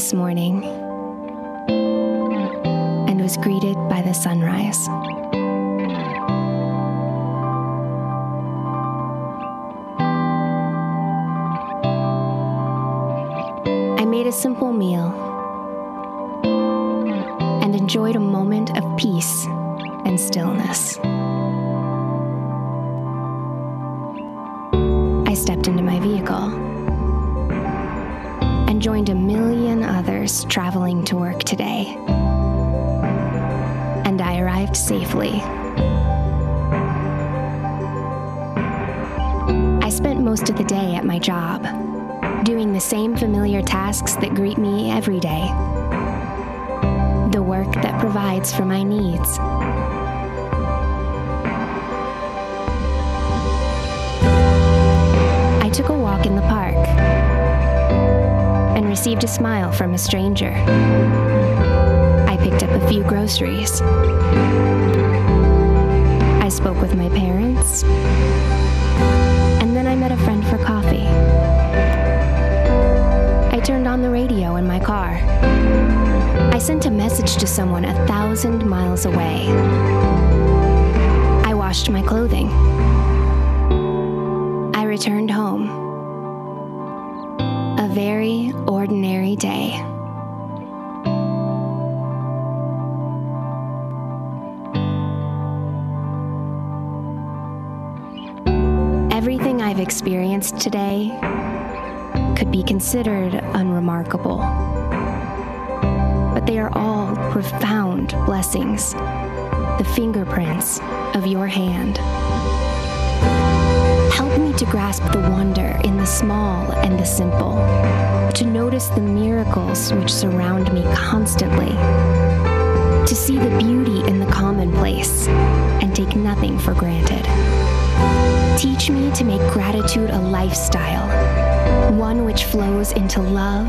this morning and was greeted by the sunrise. I made a simple meal and enjoyed a moment of peace and stillness. I stepped into my vehicle joined a million others traveling to work today. And I arrived safely. I spent most of the day at my job, doing the same familiar tasks that greet me every day. The work that provides for my needs. Received a smile from a stranger. I picked up a few groceries. I spoke with my parents. And then I met a friend for coffee. I turned on the radio in my car. I sent a message to someone a thousand miles away. I washed my clothing. I returned home. Very ordinary day. Everything I've experienced today could be considered unremarkable. But they are all profound blessings, the fingerprints of your hand. Help me to grasp the wonder in the small and the simple, to notice the miracles which surround me constantly, to see the beauty in the commonplace and take nothing for granted. Teach me to make gratitude a lifestyle, one which flows into love,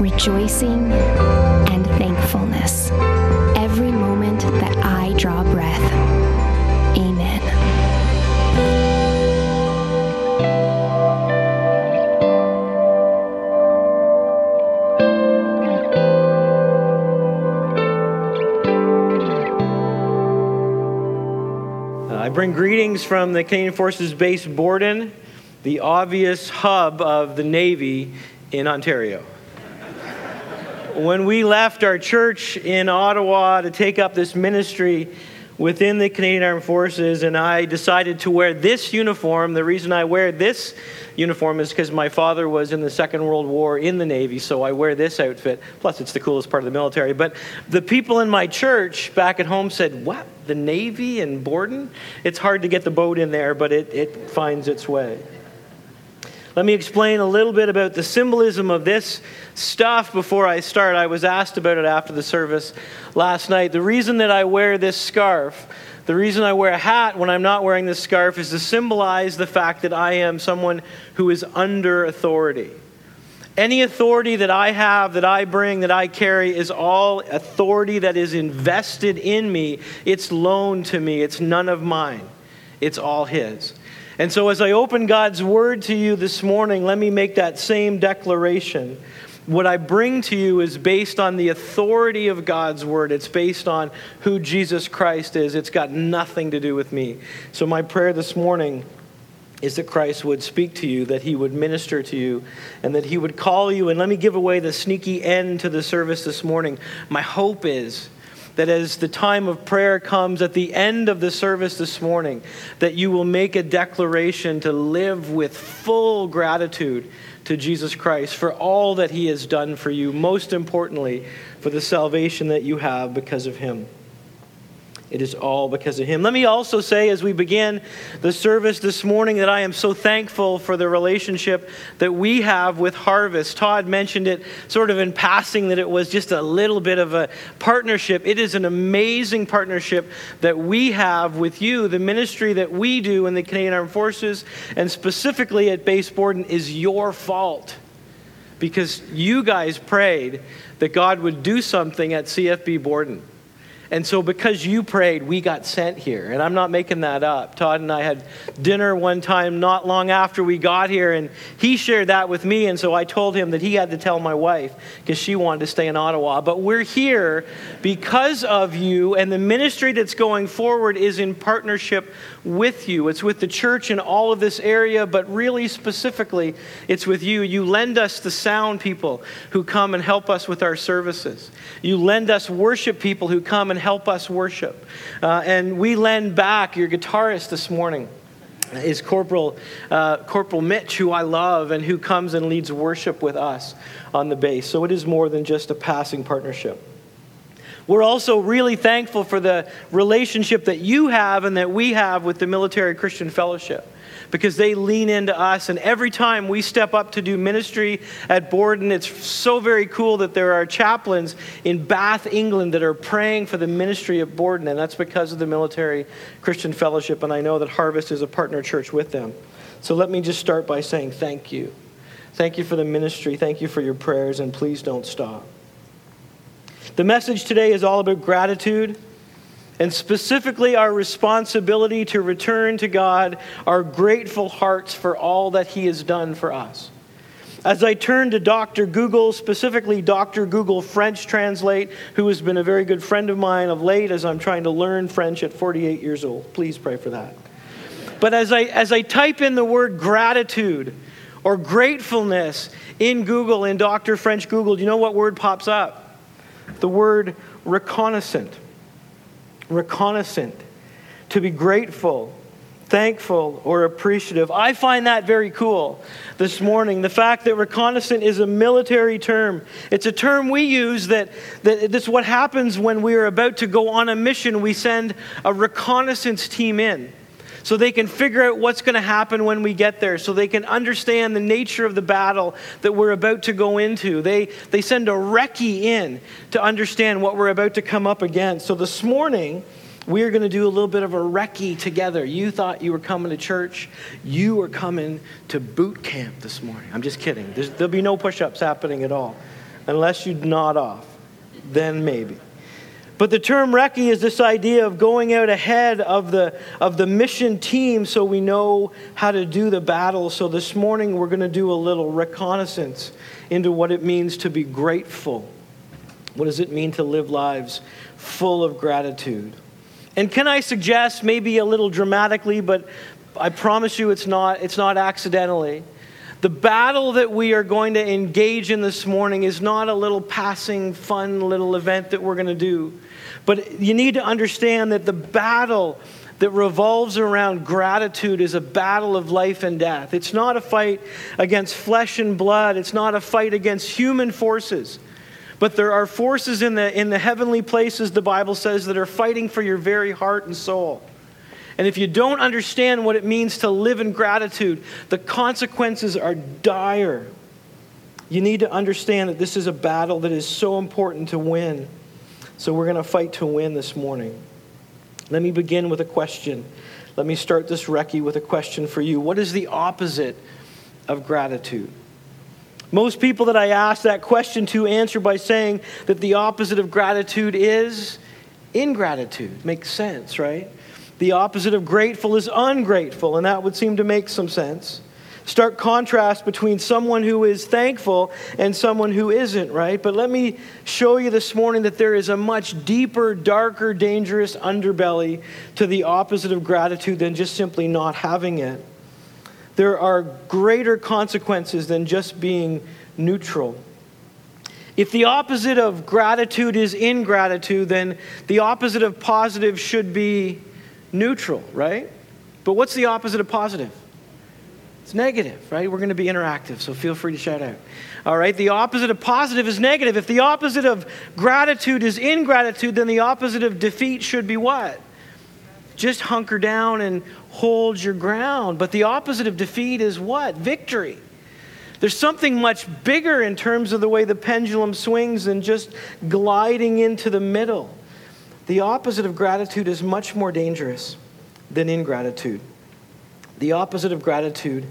rejoicing, and thankfulness every moment that I draw breath. From the Canadian Forces Base Borden, the obvious hub of the Navy in Ontario. when we left our church in Ottawa to take up this ministry within the Canadian Armed Forces, and I decided to wear this uniform, the reason I wear this uniform is because my father was in the Second World War in the Navy, so I wear this outfit. Plus, it's the coolest part of the military. But the people in my church back at home said, What? The Navy and Borden? It's hard to get the boat in there, but it, it finds its way. Let me explain a little bit about the symbolism of this stuff before I start. I was asked about it after the service last night. The reason that I wear this scarf, the reason I wear a hat when I'm not wearing this scarf is to symbolize the fact that I am someone who is under authority. Any authority that I have, that I bring, that I carry is all authority that is invested in me. It's loaned to me, it's none of mine, it's all His. And so, as I open God's word to you this morning, let me make that same declaration. What I bring to you is based on the authority of God's word. It's based on who Jesus Christ is. It's got nothing to do with me. So, my prayer this morning is that Christ would speak to you, that he would minister to you, and that he would call you. And let me give away the sneaky end to the service this morning. My hope is that as the time of prayer comes at the end of the service this morning, that you will make a declaration to live with full gratitude to Jesus Christ for all that he has done for you, most importantly, for the salvation that you have because of him. It is all because of him. Let me also say, as we begin the service this morning, that I am so thankful for the relationship that we have with Harvest. Todd mentioned it sort of in passing that it was just a little bit of a partnership. It is an amazing partnership that we have with you. The ministry that we do in the Canadian Armed Forces, and specifically at Base Borden, is your fault because you guys prayed that God would do something at CFB Borden. And so, because you prayed, we got sent here. And I'm not making that up. Todd and I had dinner one time not long after we got here, and he shared that with me. And so I told him that he had to tell my wife because she wanted to stay in Ottawa. But we're here because of you, and the ministry that's going forward is in partnership with you. It's with the church in all of this area, but really specifically, it's with you. You lend us the sound people who come and help us with our services, you lend us worship people who come and help us worship. Uh, and we lend back your guitarist this morning is Corporal, uh, Corporal Mitch, who I love and who comes and leads worship with us on the base. So it is more than just a passing partnership. We're also really thankful for the relationship that you have and that we have with the Military Christian Fellowship because they lean into us. And every time we step up to do ministry at Borden, it's so very cool that there are chaplains in Bath, England, that are praying for the ministry at Borden. And that's because of the Military Christian Fellowship. And I know that Harvest is a partner church with them. So let me just start by saying thank you. Thank you for the ministry. Thank you for your prayers. And please don't stop. The message today is all about gratitude and specifically our responsibility to return to God our grateful hearts for all that He has done for us. As I turn to Dr. Google, specifically Dr. Google French Translate, who has been a very good friend of mine of late as I'm trying to learn French at 48 years old. Please pray for that. But as I, as I type in the word gratitude or gratefulness in Google, in Dr. French Google, do you know what word pops up? The word reconnaissant reconnaissant, to be grateful, thankful, or appreciative. I find that very cool this morning. The fact that reconnaissant is a military term. It's a term we use that, that this is what happens when we are about to go on a mission. We send a reconnaissance team in so they can figure out what's going to happen when we get there, so they can understand the nature of the battle that we're about to go into. They, they send a recce in to understand what we're about to come up against. So this morning, we are going to do a little bit of a recce together. You thought you were coming to church. You are coming to boot camp this morning. I'm just kidding. There's, there'll be no push ups happening at all, unless you nod off. Then maybe. But the term recce is this idea of going out ahead of the, of the mission team so we know how to do the battle. So this morning we're going to do a little reconnaissance into what it means to be grateful. What does it mean to live lives full of gratitude? And can I suggest, maybe a little dramatically, but I promise you it's not, it's not accidentally. The battle that we are going to engage in this morning is not a little passing, fun little event that we're going to do. But you need to understand that the battle that revolves around gratitude is a battle of life and death. It's not a fight against flesh and blood, it's not a fight against human forces. But there are forces in the, in the heavenly places, the Bible says, that are fighting for your very heart and soul. And if you don't understand what it means to live in gratitude, the consequences are dire. You need to understand that this is a battle that is so important to win. So we're going to fight to win this morning. Let me begin with a question. Let me start this recce with a question for you. What is the opposite of gratitude? Most people that I ask that question to answer by saying that the opposite of gratitude is ingratitude. Makes sense, right? The opposite of grateful is ungrateful, and that would seem to make some sense stark contrast between someone who is thankful and someone who isn't, right? But let me show you this morning that there is a much deeper, darker, dangerous underbelly to the opposite of gratitude than just simply not having it. There are greater consequences than just being neutral. If the opposite of gratitude is ingratitude, then the opposite of positive should be neutral, right? But what's the opposite of positive? It's negative, right? We're going to be interactive, so feel free to shout out. All right, the opposite of positive is negative. If the opposite of gratitude is ingratitude, then the opposite of defeat should be what? Just hunker down and hold your ground. But the opposite of defeat is what? Victory. There's something much bigger in terms of the way the pendulum swings than just gliding into the middle. The opposite of gratitude is much more dangerous than ingratitude. The opposite of gratitude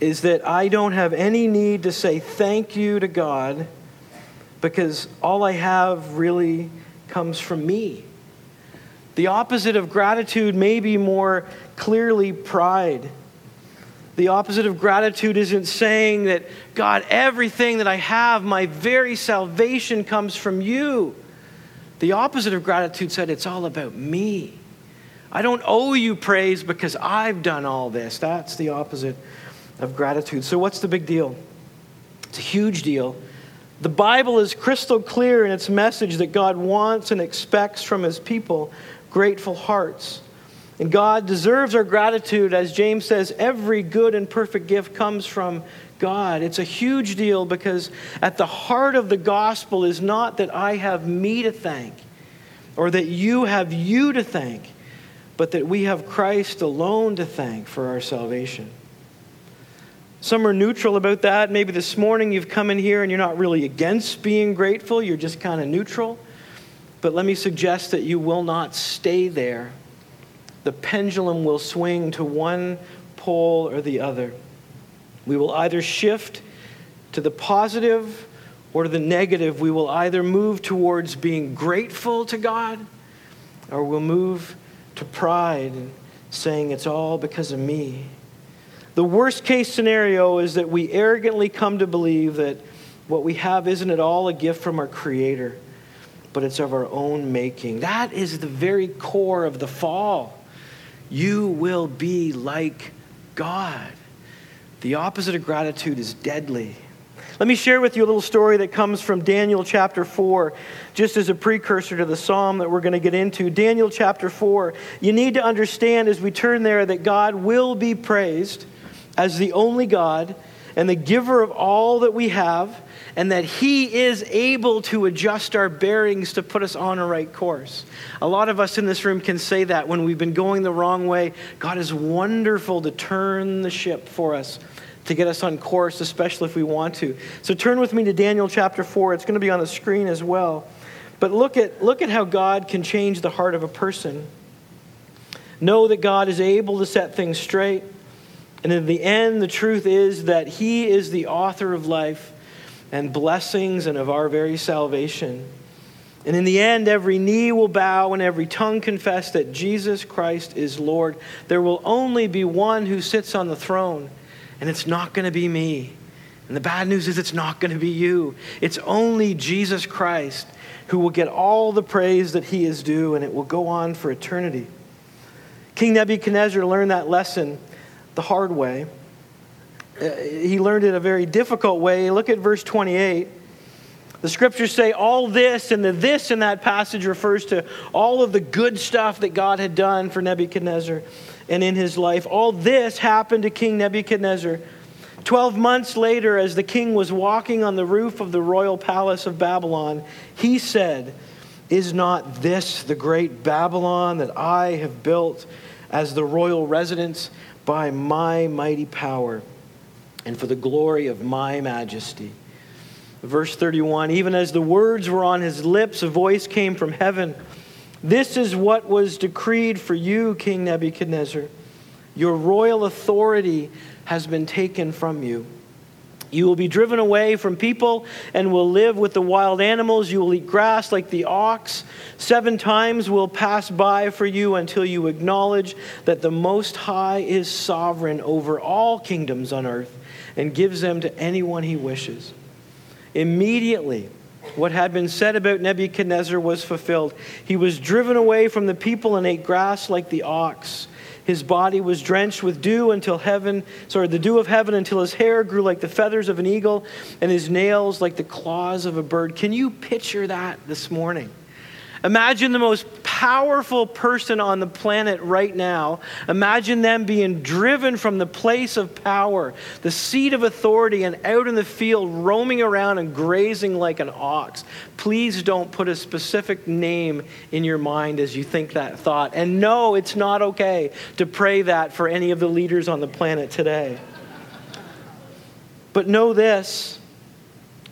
is that I don't have any need to say thank you to God because all I have really comes from me. The opposite of gratitude may be more clearly pride. The opposite of gratitude isn't saying that, God, everything that I have, my very salvation comes from you. The opposite of gratitude said, it's all about me. I don't owe you praise because I've done all this. That's the opposite of gratitude. So, what's the big deal? It's a huge deal. The Bible is crystal clear in its message that God wants and expects from his people grateful hearts. And God deserves our gratitude. As James says, every good and perfect gift comes from God. It's a huge deal because at the heart of the gospel is not that I have me to thank or that you have you to thank, but that we have Christ alone to thank for our salvation. Some are neutral about that. Maybe this morning you've come in here and you're not really against being grateful, you're just kind of neutral. But let me suggest that you will not stay there. The pendulum will swing to one pole or the other. We will either shift to the positive or to the negative. We will either move towards being grateful to God or we'll move to pride and saying it's all because of me. The worst case scenario is that we arrogantly come to believe that what we have isn't at all a gift from our Creator, but it's of our own making. That is the very core of the fall. You will be like God. The opposite of gratitude is deadly. Let me share with you a little story that comes from Daniel chapter 4, just as a precursor to the psalm that we're going to get into. Daniel chapter 4. You need to understand as we turn there that God will be praised as the only God and the giver of all that we have, and that He is able to adjust our bearings to put us on a right course. A lot of us in this room can say that when we've been going the wrong way. God is wonderful to turn the ship for us, to get us on course, especially if we want to. So turn with me to Daniel chapter 4. It's going to be on the screen as well. But look at, look at how God can change the heart of a person. Know that God is able to set things straight. And in the end, the truth is that He is the author of life and blessings and of our very salvation. And in the end, every knee will bow and every tongue confess that Jesus Christ is Lord. There will only be one who sits on the throne, and it's not going to be me. And the bad news is it's not going to be you. It's only Jesus Christ who will get all the praise that he is due, and it will go on for eternity. King Nebuchadnezzar learned that lesson the hard way. Uh, he learned it a very difficult way. Look at verse 28. The scriptures say all this, and the this in that passage refers to all of the good stuff that God had done for Nebuchadnezzar and in his life. All this happened to King Nebuchadnezzar. Twelve months later, as the king was walking on the roof of the royal palace of Babylon, he said, Is not this the great Babylon that I have built as the royal residence? by my mighty power and for the glory of my majesty. Verse 31 Even as the words were on his lips, a voice came from heaven. This is what was decreed for you, King Nebuchadnezzar. Your royal authority has been taken from you. You will be driven away from people and will live with the wild animals. You will eat grass like the ox. Seven times will pass by for you until you acknowledge that the Most High is sovereign over all kingdoms on earth and gives them to anyone he wishes. Immediately, what had been said about Nebuchadnezzar was fulfilled. He was driven away from the people and ate grass like the ox. His body was drenched with dew until heaven, sorry, the dew of heaven until his hair grew like the feathers of an eagle and his nails like the claws of a bird. Can you picture that this morning? Imagine the most powerful person on the planet right now. Imagine them being driven from the place of power, the seat of authority, and out in the field, roaming around and grazing like an ox. Please don't put a specific name in your mind as you think that thought. And no, it's not okay to pray that for any of the leaders on the planet today. But know this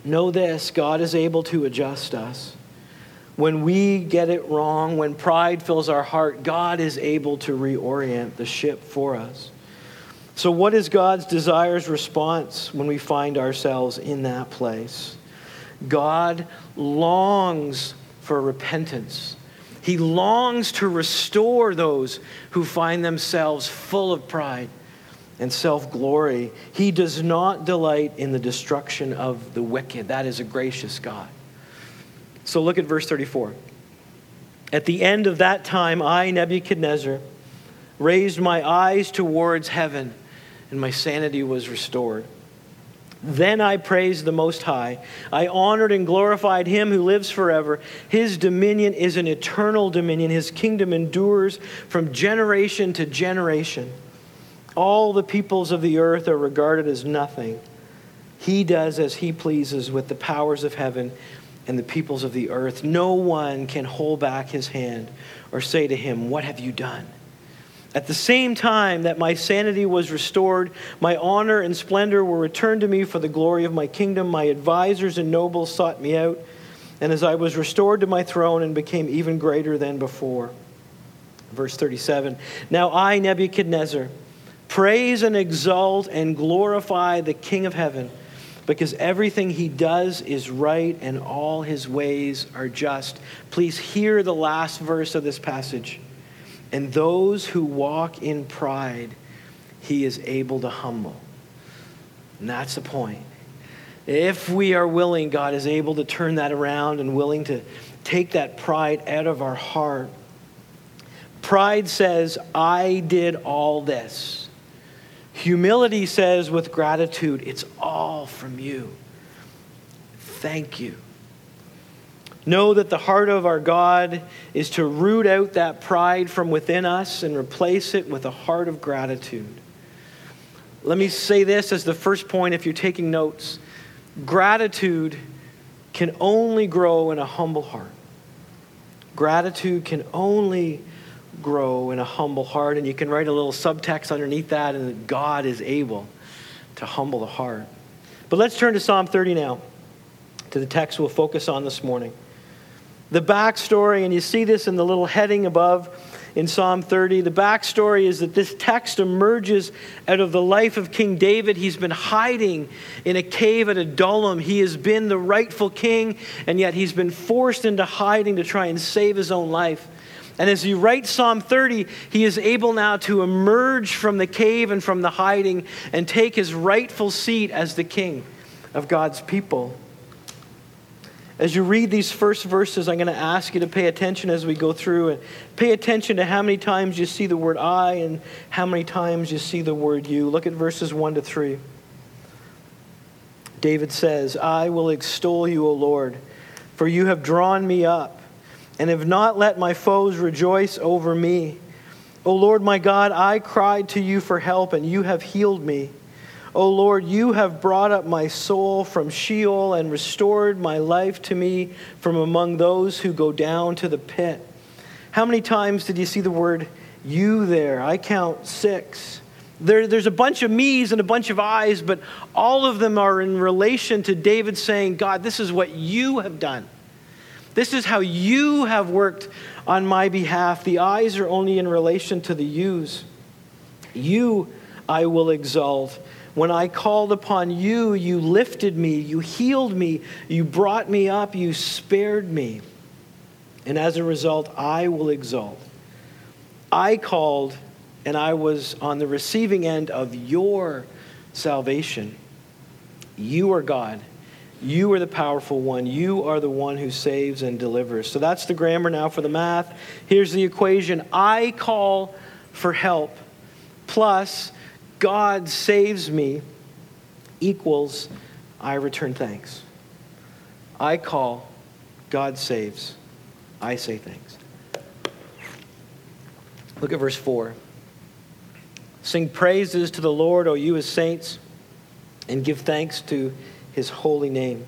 know this God is able to adjust us. When we get it wrong, when pride fills our heart, God is able to reorient the ship for us. So, what is God's desires response when we find ourselves in that place? God longs for repentance. He longs to restore those who find themselves full of pride and self glory. He does not delight in the destruction of the wicked. That is a gracious God. So look at verse 34. At the end of that time, I, Nebuchadnezzar, raised my eyes towards heaven, and my sanity was restored. Then I praised the Most High. I honored and glorified him who lives forever. His dominion is an eternal dominion, his kingdom endures from generation to generation. All the peoples of the earth are regarded as nothing. He does as he pleases with the powers of heaven and the peoples of the earth. No one can hold back his hand or say to him, What have you done? At the same time that my sanity was restored, my honor and splendor were returned to me for the glory of my kingdom. My advisors and nobles sought me out, and as I was restored to my throne and became even greater than before. Verse 37 Now I, Nebuchadnezzar, praise and exalt and glorify the King of heaven, because everything he does is right and all his ways are just. Please hear the last verse of this passage. And those who walk in pride, he is able to humble. And that's the point. If we are willing, God is able to turn that around and willing to take that pride out of our heart. Pride says, I did all this. Humility says, with gratitude, it's all from you. Thank you. Know that the heart of our God is to root out that pride from within us and replace it with a heart of gratitude. Let me say this as the first point if you're taking notes gratitude can only grow in a humble heart. Gratitude can only grow in a humble heart. And you can write a little subtext underneath that, and God is able to humble the heart. But let's turn to Psalm 30 now, to the text we'll focus on this morning the backstory, and you see this in the little heading above in Psalm 30. The backstory is that this text emerges out of the life of King David. He's been hiding in a cave at Adullam. He has been the rightful king, and yet he's been forced into hiding to try and save his own life. And as he writes Psalm 30, he is able now to emerge from the cave and from the hiding and take his rightful seat as the king of God's people. As you read these first verses, I'm going to ask you to pay attention as we go through and pay attention to how many times you see the word I and how many times you see the word you. Look at verses 1 to 3. David says, I will extol you, O Lord, for you have drawn me up and have not let my foes rejoice over me. O Lord my God, I cried to you for help, and you have healed me. O Lord, you have brought up my soul from Sheol and restored my life to me from among those who go down to the pit. How many times did you see the word you there? I count six. There, there's a bunch of me's and a bunch of I's, but all of them are in relation to David saying, God, this is what you have done. This is how you have worked on my behalf. The I's are only in relation to the you's. You I will exalt. When I called upon you, you lifted me, you healed me, you brought me up, you spared me. And as a result, I will exalt. I called, and I was on the receiving end of your salvation. You are God. You are the powerful one. You are the one who saves and delivers. So that's the grammar now for the math. Here's the equation I call for help, plus God saves me equals I return thanks. I call, God saves, I say thanks. Look at verse 4. Sing praises to the Lord, O you his saints, and give thanks to his holy name.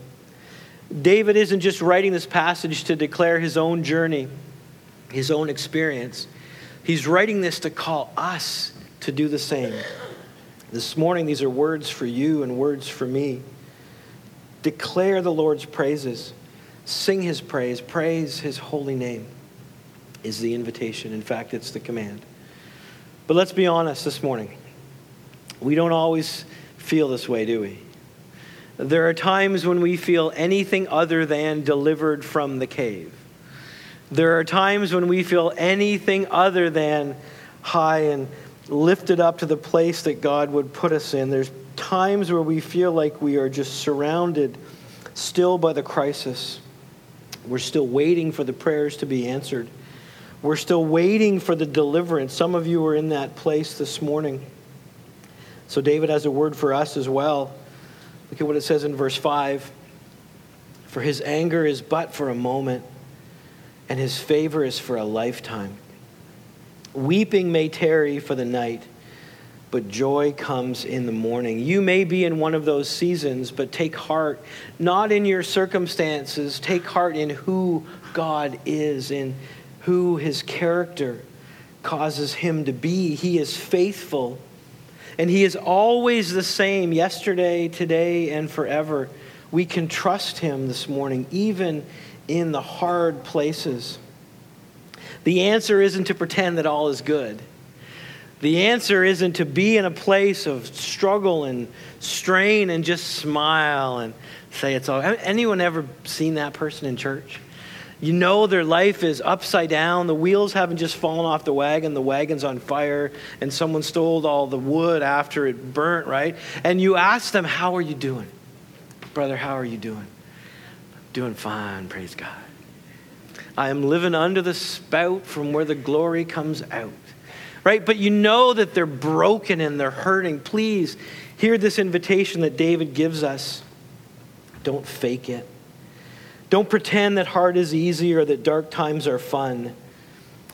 David isn't just writing this passage to declare his own journey, his own experience. He's writing this to call us to do the same. This morning, these are words for you and words for me. Declare the Lord's praises, sing his praise, praise his holy name is the invitation. In fact, it's the command. But let's be honest this morning. We don't always feel this way, do we? There are times when we feel anything other than delivered from the cave. There are times when we feel anything other than high and lifted up to the place that God would put us in. There's times where we feel like we are just surrounded still by the crisis. We're still waiting for the prayers to be answered. We're still waiting for the deliverance. Some of you are in that place this morning. So, David has a word for us as well. Look at what it says in verse 5 For his anger is but for a moment, and his favor is for a lifetime. Weeping may tarry for the night, but joy comes in the morning. You may be in one of those seasons, but take heart, not in your circumstances, take heart in who God is, in who his character causes him to be. He is faithful, and he is always the same yesterday, today, and forever. We can trust him this morning, even in the hard places. The answer isn't to pretend that all is good. The answer isn't to be in a place of struggle and strain and just smile and say it's all. Anyone ever seen that person in church? You know their life is upside down. The wheels haven't just fallen off the wagon, the wagon's on fire, and someone stole all the wood after it burnt, right? And you ask them, How are you doing? Brother, how are you doing? Doing fine, praise God. I am living under the spout from where the glory comes out. Right? But you know that they're broken and they're hurting. Please hear this invitation that David gives us. Don't fake it. Don't pretend that hard is easy or that dark times are fun.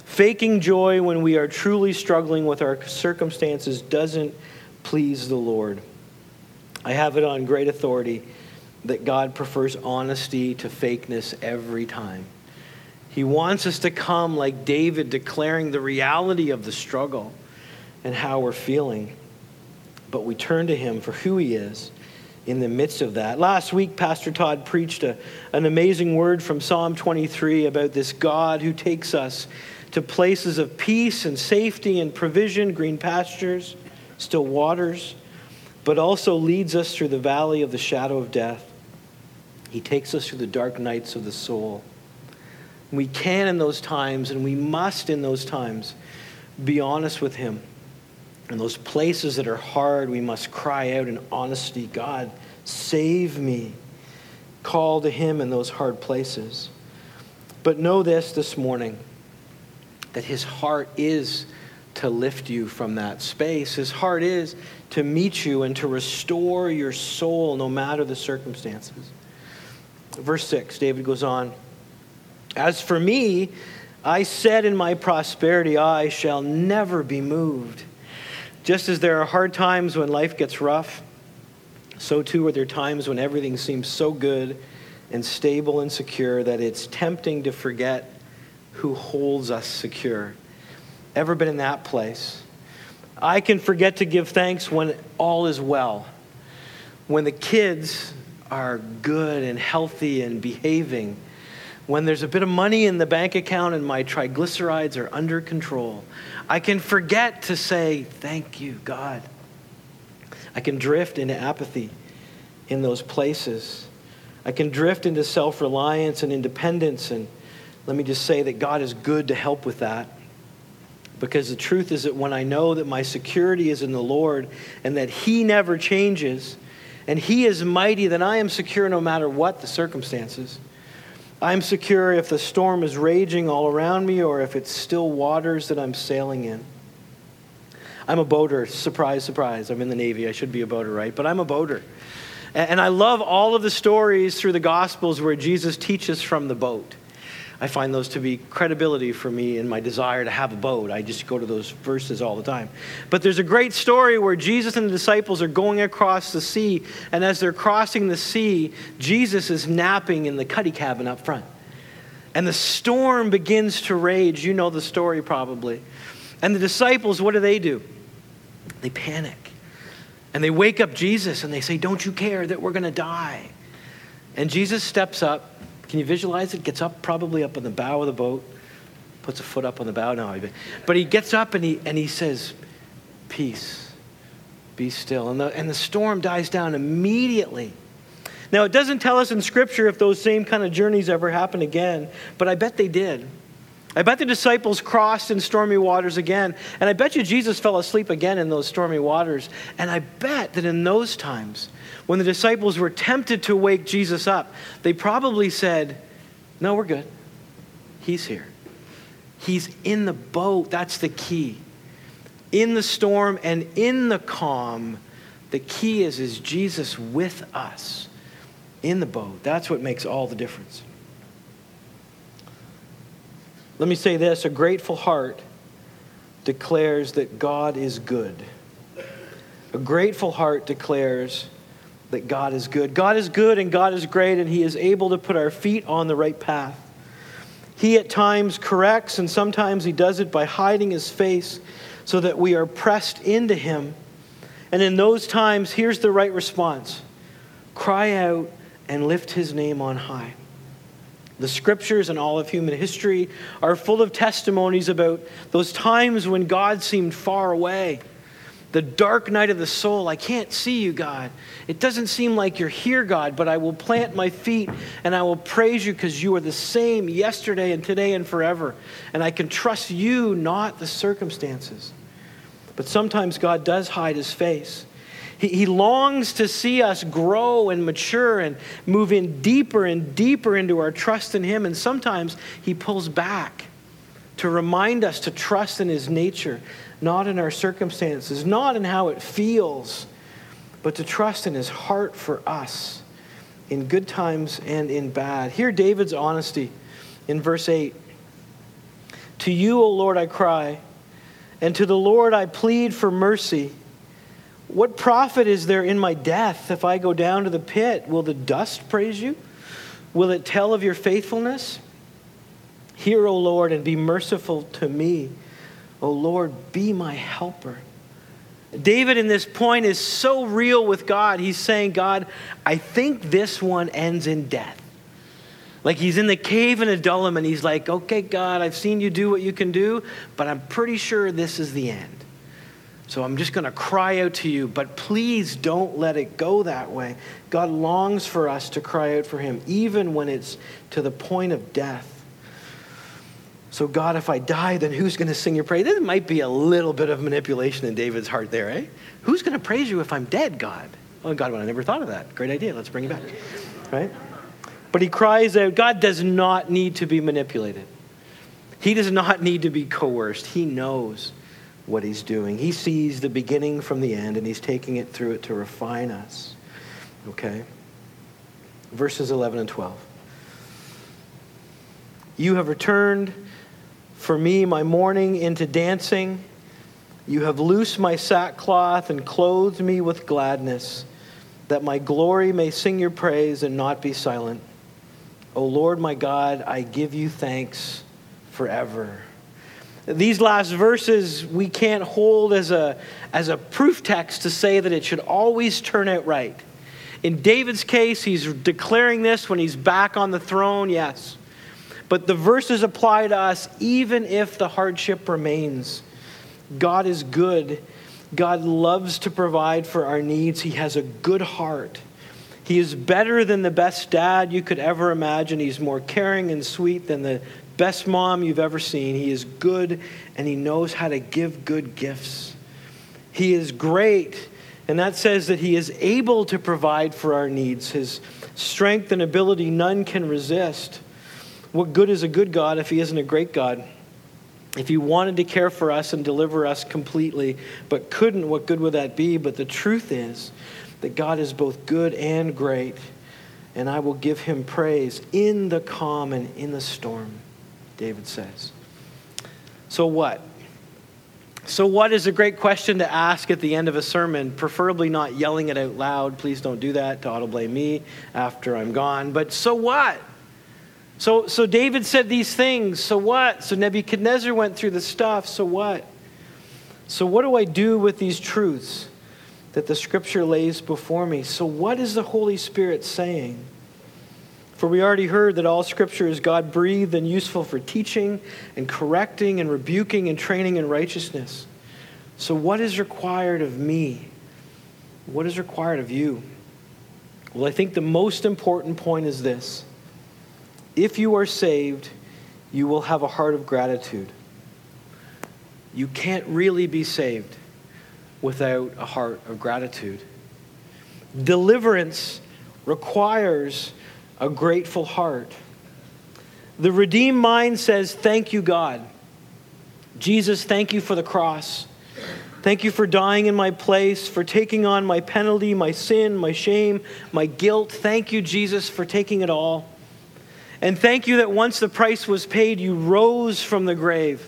Faking joy when we are truly struggling with our circumstances doesn't please the Lord. I have it on great authority that God prefers honesty to fakeness every time. He wants us to come like David, declaring the reality of the struggle and how we're feeling. But we turn to him for who he is in the midst of that. Last week, Pastor Todd preached a, an amazing word from Psalm 23 about this God who takes us to places of peace and safety and provision, green pastures, still waters, but also leads us through the valley of the shadow of death. He takes us through the dark nights of the soul. We can in those times, and we must in those times, be honest with Him. In those places that are hard, we must cry out in honesty God, save me. Call to Him in those hard places. But know this this morning that His heart is to lift you from that space. His heart is to meet you and to restore your soul no matter the circumstances. Verse 6, David goes on. As for me, I said in my prosperity, I shall never be moved. Just as there are hard times when life gets rough, so too are there times when everything seems so good and stable and secure that it's tempting to forget who holds us secure. Ever been in that place? I can forget to give thanks when all is well, when the kids are good and healthy and behaving when there's a bit of money in the bank account and my triglycerides are under control. I can forget to say, Thank you, God. I can drift into apathy in those places. I can drift into self reliance and independence. And let me just say that God is good to help with that. Because the truth is that when I know that my security is in the Lord and that He never changes and He is mighty, then I am secure no matter what the circumstances. I'm secure if the storm is raging all around me or if it's still waters that I'm sailing in. I'm a boater. Surprise, surprise. I'm in the Navy. I should be a boater, right? But I'm a boater. And I love all of the stories through the Gospels where Jesus teaches from the boat. I find those to be credibility for me in my desire to have a boat. I just go to those verses all the time. But there's a great story where Jesus and the disciples are going across the sea, and as they're crossing the sea, Jesus is napping in the cuddy cabin up front. And the storm begins to rage. You know the story probably. And the disciples, what do they do? They panic. And they wake up Jesus and they say, Don't you care that we're going to die? And Jesus steps up can you visualize it? Gets up, probably up on the bow of the boat, puts a foot up on the bow now. But he gets up and he, and he says, Peace, be still. And the, and the storm dies down immediately. Now, it doesn't tell us in Scripture if those same kind of journeys ever happen again, but I bet they did. I bet the disciples crossed in stormy waters again. And I bet you Jesus fell asleep again in those stormy waters. And I bet that in those times, when the disciples were tempted to wake Jesus up, they probably said, No, we're good. He's here. He's in the boat. That's the key. In the storm and in the calm, the key is is Jesus with us in the boat. That's what makes all the difference. Let me say this a grateful heart declares that God is good. A grateful heart declares that God is good. God is good and God is great, and He is able to put our feet on the right path. He at times corrects, and sometimes He does it by hiding His face so that we are pressed into Him. And in those times, here's the right response cry out and lift His name on high. The scriptures and all of human history are full of testimonies about those times when God seemed far away. The dark night of the soul, I can't see you, God. It doesn't seem like you're here, God, but I will plant my feet and I will praise you because you are the same yesterday and today and forever. And I can trust you, not the circumstances. But sometimes God does hide his face. He, he longs to see us grow and mature and move in deeper and deeper into our trust in Him. And sometimes He pulls back to remind us to trust in His nature, not in our circumstances, not in how it feels, but to trust in His heart for us in good times and in bad. Hear David's honesty in verse 8 To you, O Lord, I cry, and to the Lord I plead for mercy. What profit is there in my death if I go down to the pit? Will the dust praise you? Will it tell of your faithfulness? Hear, O Lord, and be merciful to me. O Lord, be my helper. David, in this point, is so real with God. He's saying, God, I think this one ends in death. Like he's in the cave in Adullam and he's like, okay, God, I've seen you do what you can do, but I'm pretty sure this is the end. So I'm just going to cry out to you, but please don't let it go that way. God longs for us to cry out for him, even when it's to the point of death. So, God, if I die, then who's going to sing your praise? There might be a little bit of manipulation in David's heart there, eh? Who's going to praise you if I'm dead, God? Oh, God, well, I never thought of that. Great idea. Let's bring it back. Right? But he cries out, God does not need to be manipulated. He does not need to be coerced. He knows what he's doing. He sees the beginning from the end and he's taking it through it to refine us. Okay? Verses 11 and 12. You have returned for me my mourning into dancing. You have loosed my sackcloth and clothed me with gladness, that my glory may sing your praise and not be silent. O Lord my God, I give you thanks forever. These last verses we can't hold as a, as a proof text to say that it should always turn out right. In David's case, he's declaring this when he's back on the throne, yes. But the verses apply to us even if the hardship remains. God is good. God loves to provide for our needs. He has a good heart. He is better than the best dad you could ever imagine. He's more caring and sweet than the best mom you've ever seen. He is good and he knows how to give good gifts. He is great, and that says that he is able to provide for our needs. His strength and ability, none can resist. What good is a good God if he isn't a great God? If he wanted to care for us and deliver us completely, but couldn't, what good would that be? But the truth is that God is both good and great, and I will give him praise in the calm and in the storm. David says. So, what? So, what is a great question to ask at the end of a sermon? Preferably not yelling it out loud. Please don't do that to auto blame me after I'm gone. But so what? So, so David said these things. So what? So Nebuchadnezzar went through the stuff. So what? So, what do I do with these truths that the scripture lays before me? So, what is the Holy Spirit saying? For we already heard that all scripture is God breathed and useful for teaching and correcting and rebuking and training in righteousness. So, what is required of me? What is required of you? Well, I think the most important point is this if you are saved, you will have a heart of gratitude. You can't really be saved without a heart of gratitude. Deliverance requires a grateful heart. The redeemed mind says, Thank you, God. Jesus, thank you for the cross. Thank you for dying in my place, for taking on my penalty, my sin, my shame, my guilt. Thank you, Jesus, for taking it all. And thank you that once the price was paid, you rose from the grave.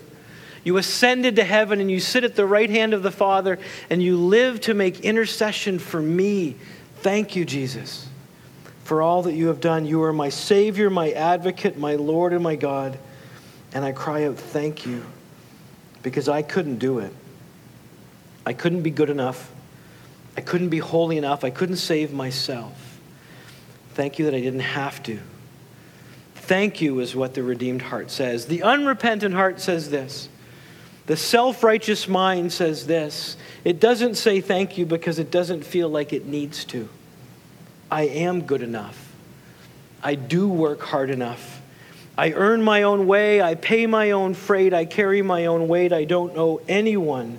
You ascended to heaven and you sit at the right hand of the Father and you live to make intercession for me. Thank you, Jesus, for all that you have done. You are my Savior, my advocate, my Lord, and my God. And I cry out, thank you, because I couldn't do it. I couldn't be good enough. I couldn't be holy enough. I couldn't save myself. Thank you that I didn't have to. Thank you is what the redeemed heart says. The unrepentant heart says this the self righteous mind says this it doesn't say thank you because it doesn't feel like it needs to. I am good enough. I do work hard enough. I earn my own way. I pay my own freight. I carry my own weight. I don't owe anyone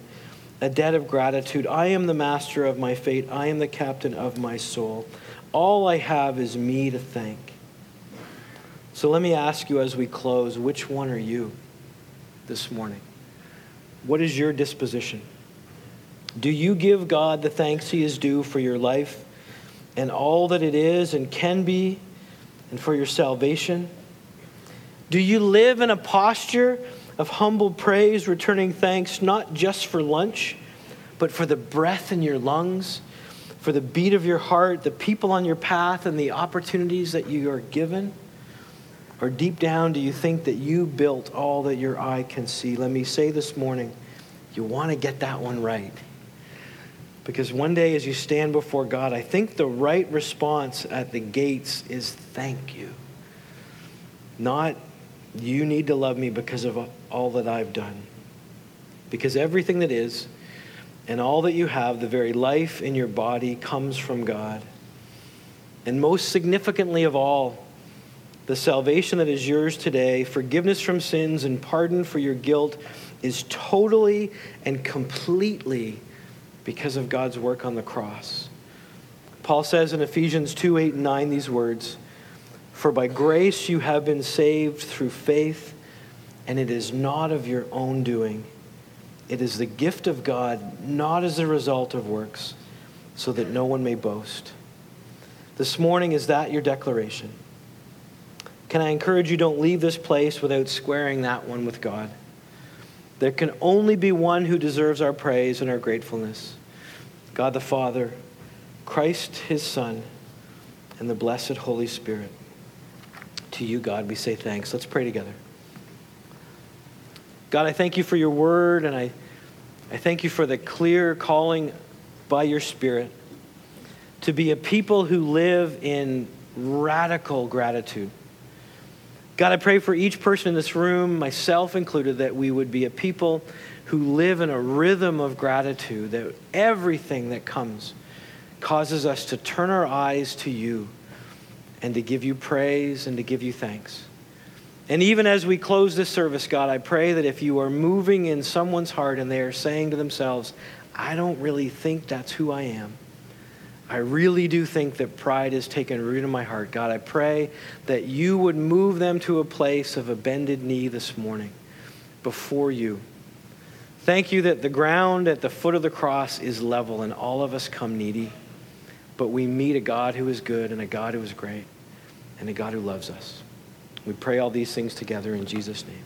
a debt of gratitude. I am the master of my fate. I am the captain of my soul. All I have is me to thank. So let me ask you as we close which one are you this morning? What is your disposition? Do you give God the thanks He is due for your life and all that it is and can be and for your salvation? Do you live in a posture of humble praise, returning thanks not just for lunch, but for the breath in your lungs, for the beat of your heart, the people on your path, and the opportunities that you are given? Or deep down, do you think that you built all that your eye can see? Let me say this morning, you want to get that one right. Because one day, as you stand before God, I think the right response at the gates is thank you. Not you need to love me because of all that I've done. Because everything that is and all that you have, the very life in your body, comes from God. And most significantly of all, the salvation that is yours today, forgiveness from sins and pardon for your guilt, is totally and completely because of God's work on the cross. Paul says in Ephesians 2 8 and 9 these words For by grace you have been saved through faith, and it is not of your own doing. It is the gift of God, not as a result of works, so that no one may boast. This morning, is that your declaration? Can I encourage you, don't leave this place without squaring that one with God? There can only be one who deserves our praise and our gratefulness God the Father, Christ his Son, and the blessed Holy Spirit. To you, God, we say thanks. Let's pray together. God, I thank you for your word, and I, I thank you for the clear calling by your Spirit to be a people who live in radical gratitude. God, I pray for each person in this room, myself included, that we would be a people who live in a rhythm of gratitude, that everything that comes causes us to turn our eyes to you and to give you praise and to give you thanks. And even as we close this service, God, I pray that if you are moving in someone's heart and they are saying to themselves, I don't really think that's who I am I really do think that pride has taken root in my heart. God, I pray that you would move them to a place of a bended knee this morning before you. Thank you that the ground at the foot of the cross is level and all of us come needy, but we meet a God who is good and a God who is great and a God who loves us. We pray all these things together in Jesus' name.